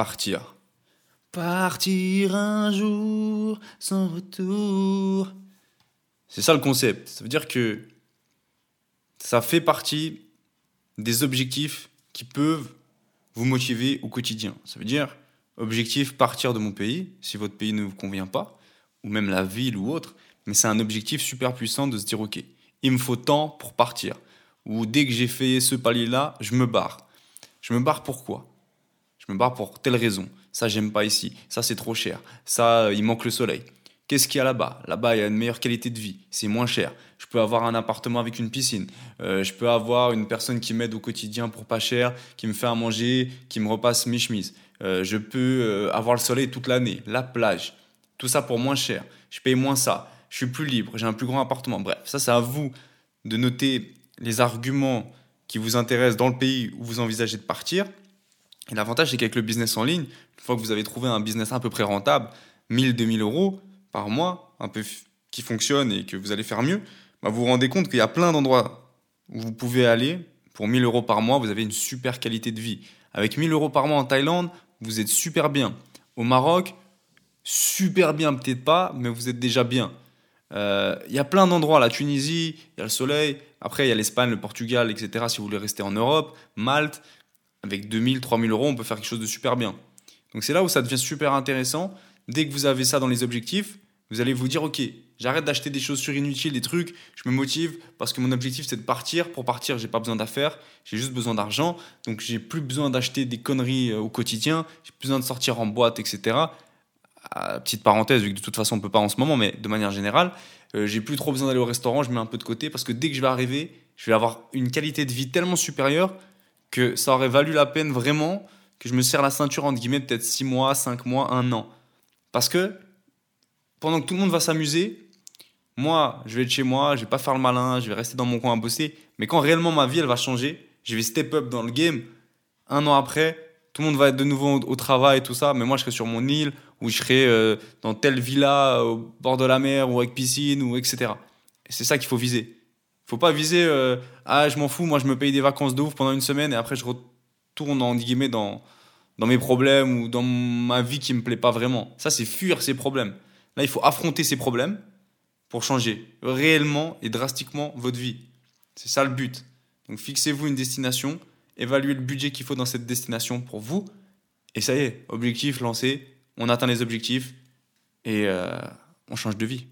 partir. Partir un jour sans retour. C'est ça le concept. Ça veut dire que ça fait partie des objectifs qui peuvent vous motiver au quotidien. Ça veut dire, objectif partir de mon pays, si votre pays ne vous convient pas, ou même la ville ou autre, mais c'est un objectif super puissant de se dire, ok, il me faut temps pour partir. Ou dès que j'ai fait ce palier-là, je me barre. Je me barre pourquoi? Je me barre pour telle raison ça j'aime pas ici, ça c'est trop cher, ça euh, il manque le soleil. Qu'est-ce qu'il y a là-bas? Là-bas, il y a une meilleure qualité de vie, c'est moins cher. Je peux avoir un appartement avec une piscine. Euh, je peux avoir une personne qui m'aide au quotidien pour pas cher, qui me fait à manger, qui me repasse mes chemises. Euh, je peux avoir le soleil toute l'année, la plage. Tout ça pour moins cher. Je paye moins ça. Je suis plus libre, j'ai un plus grand appartement. Bref, ça c'est à vous de noter les arguments qui vous intéressent dans le pays où vous envisagez de partir. Et l'avantage, c'est qu'avec le business en ligne, une fois que vous avez trouvé un business à peu près rentable, 1000, 2000 euros par mois, un peu qui fonctionne et que vous allez faire mieux, bah vous vous rendez compte qu'il y a plein d'endroits où vous pouvez aller. Pour 1000 euros par mois, vous avez une super qualité de vie. Avec 1000 euros par mois en Thaïlande, vous êtes super bien. Au Maroc, super bien, peut-être pas, mais vous êtes déjà bien. Euh, il y a plein d'endroits, la Tunisie, il y a le soleil. Après, il y a l'Espagne, le Portugal, etc. Si vous voulez rester en Europe, Malte. Avec 2000, 3000 euros, on peut faire quelque chose de super bien. Donc c'est là où ça devient super intéressant. Dès que vous avez ça dans les objectifs, vous allez vous dire, OK, j'arrête d'acheter des chaussures inutiles, des trucs, je me motive parce que mon objectif c'est de partir. Pour partir, j'ai pas besoin d'affaires, j'ai juste besoin d'argent. Donc j'ai plus besoin d'acheter des conneries euh, au quotidien, j'ai besoin de sortir en boîte, etc. petite parenthèse, vu que de toute façon on peut pas en ce moment, mais de manière générale, euh, j'ai plus trop besoin d'aller au restaurant, je mets un peu de côté parce que dès que je vais arriver, je vais avoir une qualité de vie tellement supérieure que ça aurait valu la peine vraiment que je me serre la ceinture, entre guillemets, peut-être 6 mois, 5 mois, 1 an. Parce que pendant que tout le monde va s'amuser, moi, je vais être chez moi, je vais pas faire le malin, je vais rester dans mon coin à bosser. Mais quand réellement ma vie, elle va changer, je vais step up dans le game. Un an après, tout le monde va être de nouveau au, travail et tout ça. Mais moi, je serai sur mon île ou je serai euh, dans telle villa au bord de la mer ou avec piscine ou etc. Et c'est ça qu'il faut viser. Faut pas viser euh, ah je m'en fous, moi je me paye des vacances de ouf pendant une semaine et après je tourne en guillemets dans, dans mes problèmes ou dans ma vie qui me plaît pas vraiment. Ça, c'est fuir ces problèmes. Là, il faut affronter ces problèmes pour changer réellement et drastiquement votre vie. C'est ça le but. Donc, fixez-vous une destination, évaluez le budget qu'il faut dans cette destination pour vous, et ça y est, objectif lancé, on atteint les objectifs et euh, on change de vie.